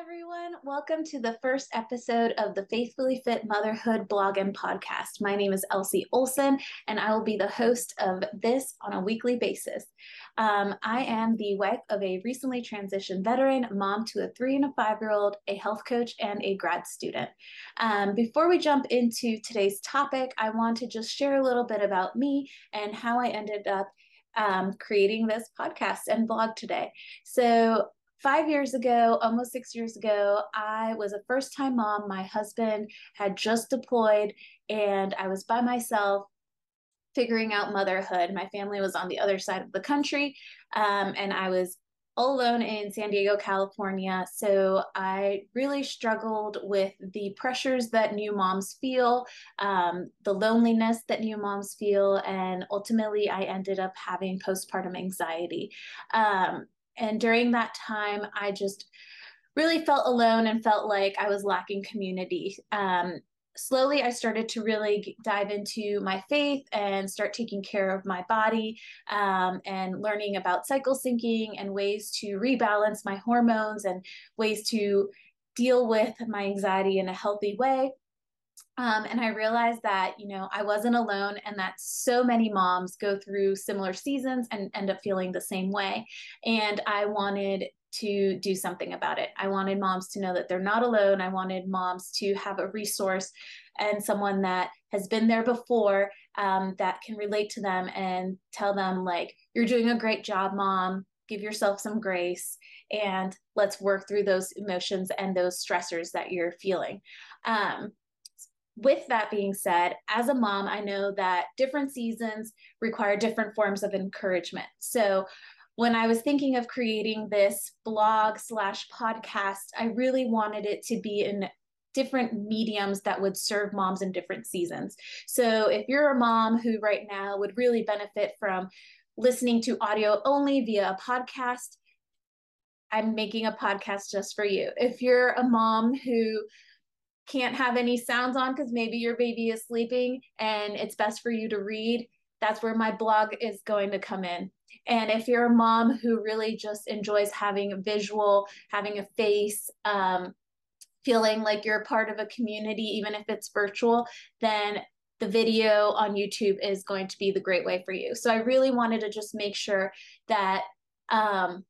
everyone. Welcome to the first episode of the Faithfully Fit Motherhood blog and podcast. My name is Elsie Olsen, and I will be the host of this on a weekly basis. Um, I am the wife of a recently transitioned veteran, mom to a three and a five year old, a health coach, and a grad student. Um, before we jump into today's topic, I want to just share a little bit about me and how I ended up um, creating this podcast and blog today. So, five years ago, almost six years ago, I was a first time mom. My husband had just deployed, and I was by myself figuring out motherhood. My family was on the other side of the country, um, and I was all alone in San Diego, California. So I really struggled with the pressures that new moms feel, um, the loneliness that new moms feel, and ultimately I ended up having postpartum anxiety. Um, and during that time, I just really felt alone and felt like I was lacking community. Um, slowly, I started to really dive into my faith and start taking care of my body um, and learning about cycle syncing and ways to rebalance my hormones and ways to deal with my anxiety in a healthy way. Um, and I realized that, you know, I wasn't alone and that so many moms go through similar seasons and end up feeling the same way. And I wanted to do something about it. I wanted moms to know that they're not alone. I wanted moms to have a resource and someone that has been there before um, that can relate to them and tell them, like, you're doing a great job, mom. Give yourself some grace and let's work through those emotions and those stressors that you're feeling. Um, with that being said, as a mom, I know that different seasons require different forms of encouragement. So when I was thinking of creating this blog slash podcast, I really wanted it to be in different mediums that would serve moms in different seasons. So if you're a mom who right now would really benefit from listening to audio only via a podcast, I'm making a podcast just for you. If you're a mom who can't have any sounds on because maybe your baby is sleeping and it's best for you to read, that's where my blog is going to come in. And if you're a mom who really just enjoys having a visual, having a face, um, feeling like you're part of a community, even if it's virtual, then the video on YouTube is going to be the great way for you. So I really wanted to just make sure that um,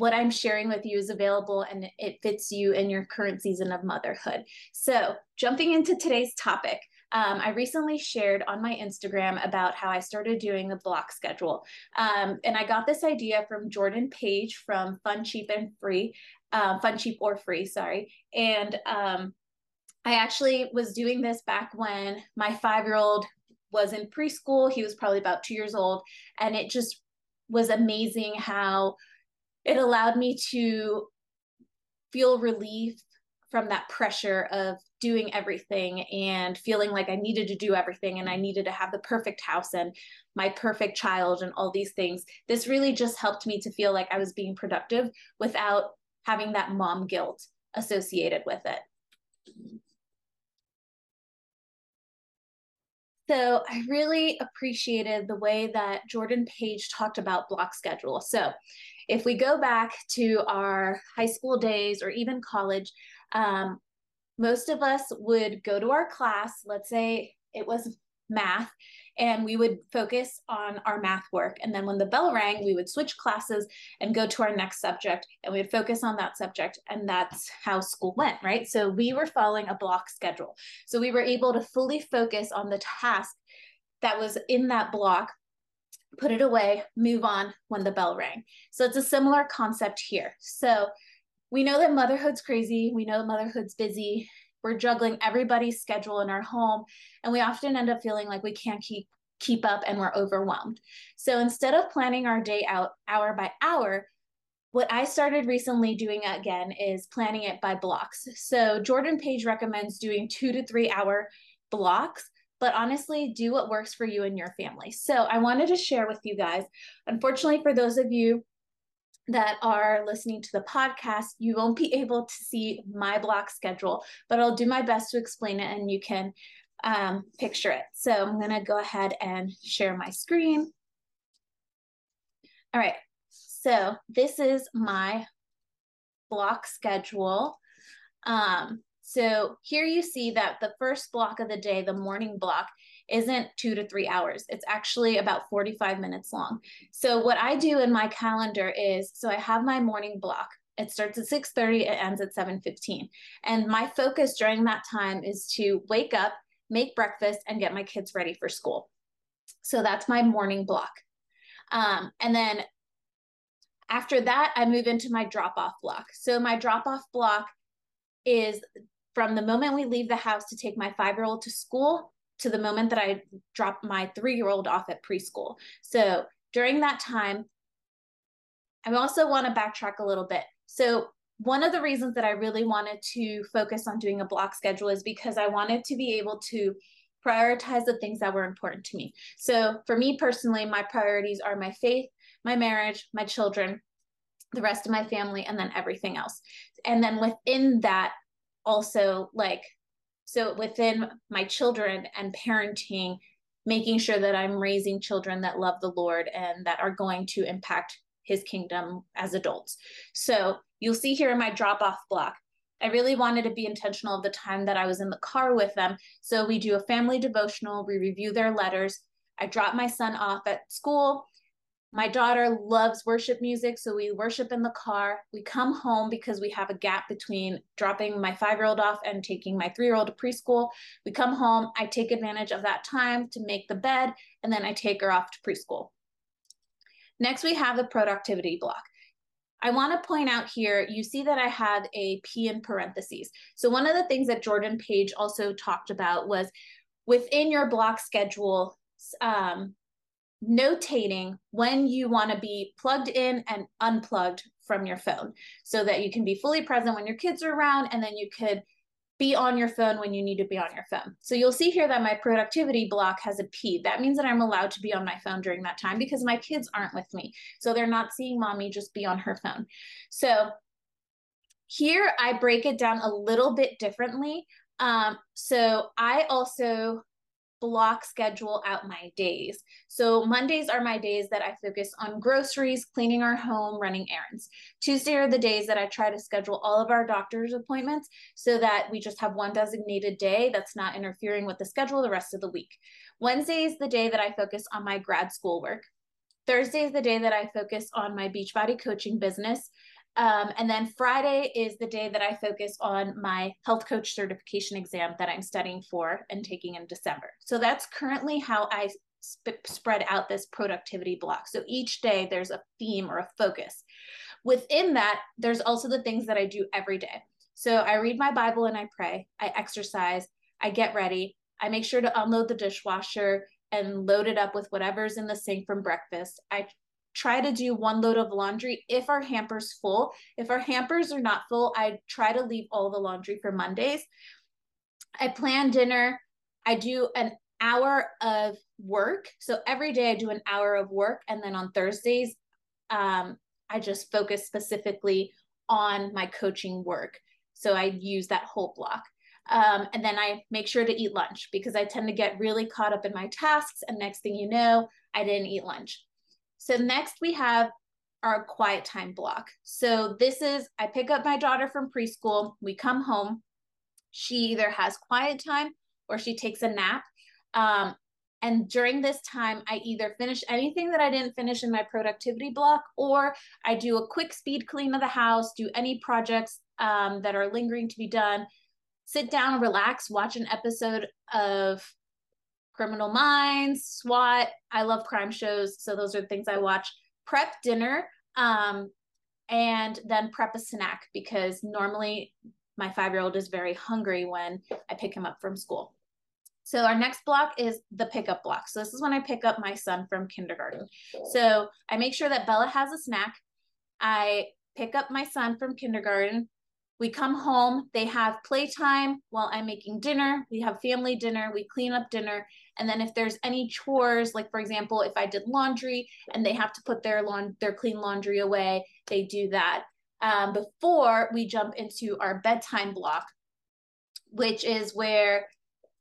what I'm sharing with you is available and it fits you in your current season of motherhood. So, jumping into today's topic, um, I recently shared on my Instagram about how I started doing the block schedule. Um, and I got this idea from Jordan Page from Fun, Cheap, and Free, uh, Fun, Cheap, or Free, sorry. And um, I actually was doing this back when my five year old was in preschool. He was probably about two years old. And it just was amazing how it allowed me to feel relief from that pressure of doing everything and feeling like I needed to do everything and I needed to have the perfect house and my perfect child and all these things. This really just helped me to feel like I was being productive without having that mom guilt associated with it. So I really appreciated the way that Jordan Page talked about block schedule. So if we go back to our high school days or even college, um, most of us would go to our class, let's say it was math, and we would focus on our math work. And then when the bell rang, we would switch classes and go to our next subject, and we would focus on that subject. And that's how school went, right? So we were following a block schedule. So we were able to fully focus on the task that was in that block put it away, move on when the bell rang. So it's a similar concept here. So we know that motherhood's crazy. We know motherhood's busy. We're juggling everybody's schedule in our home, and we often end up feeling like we can't keep keep up and we're overwhelmed. So instead of planning our day out hour by hour, what I started recently doing again is planning it by blocks. So Jordan Page recommends doing 2 to 3 hour blocks but honestly, do what works for you and your family. So I wanted to share with you guys. Unfortunately, for those of you that are listening to the podcast, you won't be able to see my block schedule, but I'll do my best to explain it and you can um, picture it. So I'm going to go ahead and share my screen. All right. So this is my block schedule. Um, so here you see that the first block of the day, the morning block, isn't two to three hours. It's actually about 45 minutes long. So what I do in my calendar is, so I have my morning block. It starts at 6:30, it ends at 7:15. And my focus during that time is to wake up, make breakfast, and get my kids ready for school. So that's my morning block. Um, and then after that, I move into my drop off block. So my drop off block is from the moment we leave the house to take my five year old to school to the moment that I drop my three year old off at preschool. So during that time, I also want to backtrack a little bit. So, one of the reasons that I really wanted to focus on doing a block schedule is because I wanted to be able to prioritize the things that were important to me. So, for me personally, my priorities are my faith, my marriage, my children, the rest of my family, and then everything else. And then within that, also like so within my children and parenting making sure that i'm raising children that love the lord and that are going to impact his kingdom as adults so you'll see here in my drop off block i really wanted to be intentional of the time that i was in the car with them so we do a family devotional we review their letters i drop my son off at school my daughter loves worship music, so we worship in the car. We come home because we have a gap between dropping my five year old off and taking my three year old to preschool. We come home, I take advantage of that time to make the bed, and then I take her off to preschool. Next, we have the productivity block. I want to point out here, you see that I had a P in parentheses. So one of the things that Jordan Page also talked about was within your block schedule, um, notating when you want to be plugged in and unplugged from your phone so that you can be fully present when your kids are around and then you could be on your phone when you need to be on your phone. So you'll see here that my productivity block has a P. That means that I'm allowed to be on my phone during that time because my kids aren't with me. So they're not seeing mommy just be on her phone. So here I break it down a little bit differently. Um, so I also block schedule out my days. So Mondays are my days that I focus on groceries, cleaning our home, running errands. Tuesday are the days that I try to schedule all of our doctor's appointments so that we just have one designated day that's not interfering with the schedule the rest of the week. Wednesday is the day that I focus on my grad school work. Thursday is the day that I focus on my Beachbody coaching business. Um, and then Friday is the day that I focus on my health coach certification exam that I'm studying for and taking in December. So that's currently how I sp- spread out this productivity block. So each day there's a theme or a focus. Within that, there's also the things that I do every day. So I read my Bible and I pray, I exercise, I get ready, I make sure to unload the dishwasher and load it up with whatever's in the sink from breakfast. I try to do one load of laundry if our hamper's full. If our hampers are not full, I try to leave all the laundry for Mondays. I plan dinner. I do an hour of work. So every day I do an hour of work. And then on Thursdays, um, I just focus specifically on my coaching work. So I use that whole block. Um, and then I make sure to eat lunch because I tend to get really caught up in my tasks. And next thing you know, I didn't eat lunch. So next we have our quiet time block. So this is, I pick up my daughter from preschool, we come home, she either has quiet time or she takes a nap. Um, and during this time, I either finish anything that I didn't finish in my productivity block, or I do a quick speed clean of the house, do any projects um, that are lingering to be done, sit down, relax, watch an episode of Criminal Minds, SWAT. I love crime shows, so those are the things I watch. Prep dinner, um, and then prep a snack because normally my five year old is very hungry when I pick him up from school. So our next block is the pickup block. So this is when I pick up my son from kindergarten. So I make sure that Bella has a snack. I pick up my son from kindergarten. We come home, they have playtime while I'm making dinner. We have family dinner, we clean up dinner. And then if there's any chores, like for example, if I did laundry and they have to put their lawn their clean laundry away, they do that. Um, before we jump into our bedtime block, which is where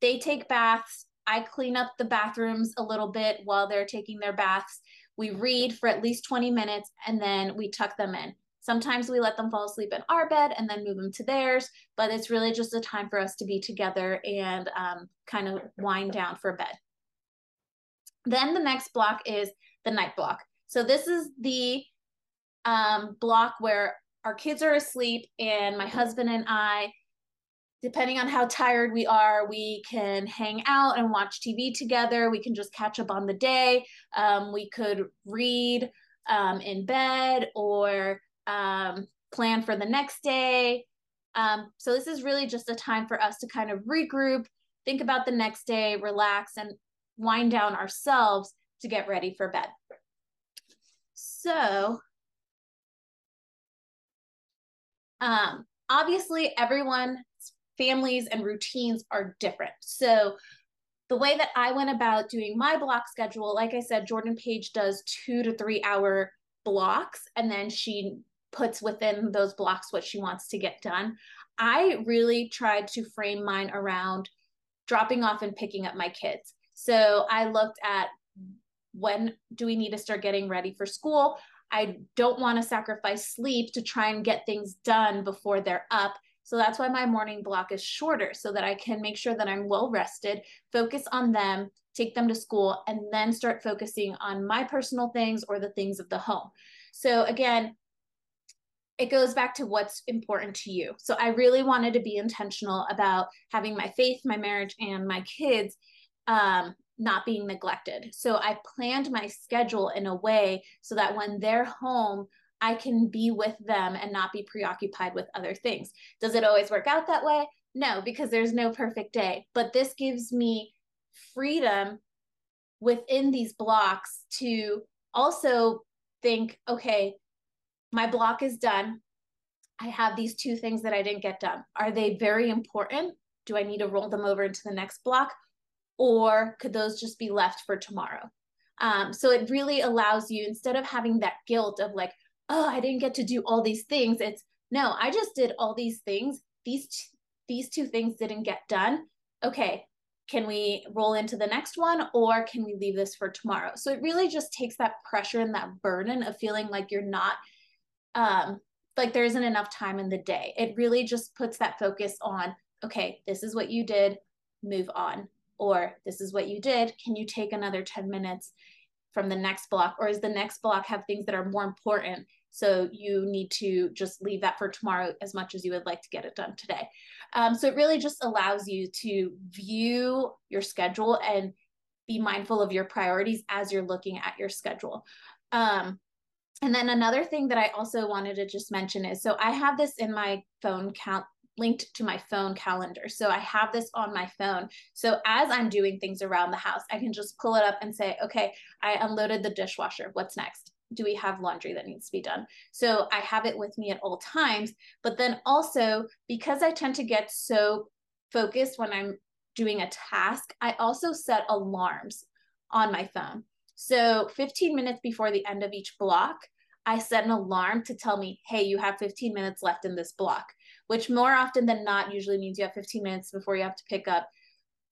they take baths. I clean up the bathrooms a little bit while they're taking their baths. We read for at least 20 minutes and then we tuck them in. Sometimes we let them fall asleep in our bed and then move them to theirs, but it's really just a time for us to be together and um, kind of wind down for bed. Then the next block is the night block. So this is the um, block where our kids are asleep and my husband and I depending on how tired we are, we can hang out and watch TV together. We can just catch up on the day. Um, we could read um, in bed or um, plan for the next day. Um, so, this is really just a time for us to kind of regroup, think about the next day, relax, and wind down ourselves to get ready for bed. So, um, obviously, everyone's families and routines are different. So the way that I went about doing my block schedule, like I said, Jordan Page does two to three hour blocks, and then she puts within those blocks what she wants to get done. I really tried to frame mine around dropping off and picking up my kids. So I looked at when do we need to start getting ready for school? I don't want to sacrifice sleep to try and get things done before they're up. So that's why my morning block is shorter so that I can make sure that I'm well rested, focus on them, take them to school, and then start focusing on my personal things or the things of the home. So again, it goes back to what's important to you. So I really wanted to be intentional about having my faith, my marriage, and my kids um, not being neglected. So I planned my schedule in a way so that when they're home, I can be with them and not be preoccupied with other things. Does it always work out that way? No, because there's no perfect day. But this gives me freedom within these blocks to also think okay, my block is done. I have these two things that I didn't get done. Are they very important? Do I need to roll them over into the next block? Or could those just be left for tomorrow? Um, so it really allows you, instead of having that guilt of like, oh, I didn't get to do all these things. It's no, I just did all these things. These t- these two things didn't get done. Okay, can we roll into the next one or can we leave this for tomorrow? So it really just takes that pressure and that burden of feeling like you're not um like there isn't enough time in the day. It really just puts that focus on okay, this is what you did, move on. Or this is what you did, can you take another 10 minutes from the next block or is the next block have things that are more important so you need to just leave that for tomorrow as much as you would like to get it done today. Um, so it really just allows you to view your schedule and be mindful of your priorities as you're looking at your schedule. Um, and then another thing that I also wanted to just mention is so I have this in my phone count linked to my phone calendar. So I have this on my phone. So as I'm doing things around the house, I can just pull it up and say, okay, I unloaded the dishwasher. What's next? do we have laundry that needs to be done? So I have it with me at all times. But then also, because I tend to get so focused when I'm doing a task, I also set alarms on my phone. So 15 minutes before the end of each block, I set an alarm to tell me, hey, you have 15 minutes left in this block, which more often than not usually means you have 15 minutes before you have to pick up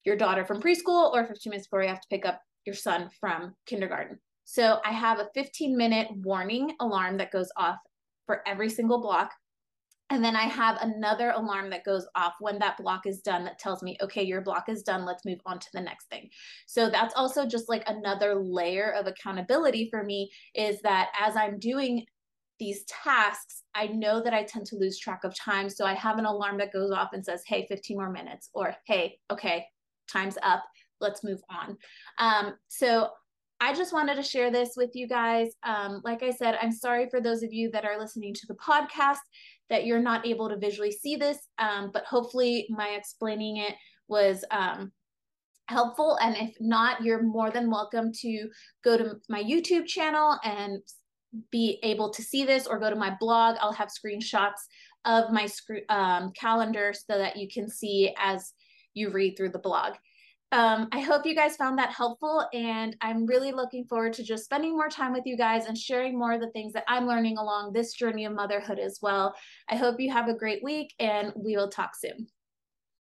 your daughter from preschool or 15 minutes before you have to pick up your son from kindergarten. So I have a 15 minute warning alarm that goes off for every single block. And then I have another alarm that goes off when that block is done that tells me, okay, your block is done. Let's move on to the next thing. So that's also just like another layer of accountability for me is that as I'm doing these tasks, I know that I tend to lose track of time. So I have an alarm that goes off and says, hey, 15 more minutes, or hey, okay, time's up. Let's move on. Um, so I just wanted to share this with you guys. Um, like I said, I'm sorry for those of you that are listening to the podcast that you're not able to visually see this, um, but hopefully my explaining it was um, helpful. And if not, you're more than welcome to go to my YouTube channel and be able to see this or go to my blog. I'll have screenshots of my um, calendar so that you can see as you read through the blog um, I hope you guys found that helpful. And I'm really looking forward to just spending more time with you guys and sharing more of the things that I'm learning along this journey of motherhood as well. I hope you have a great week and we will talk soon.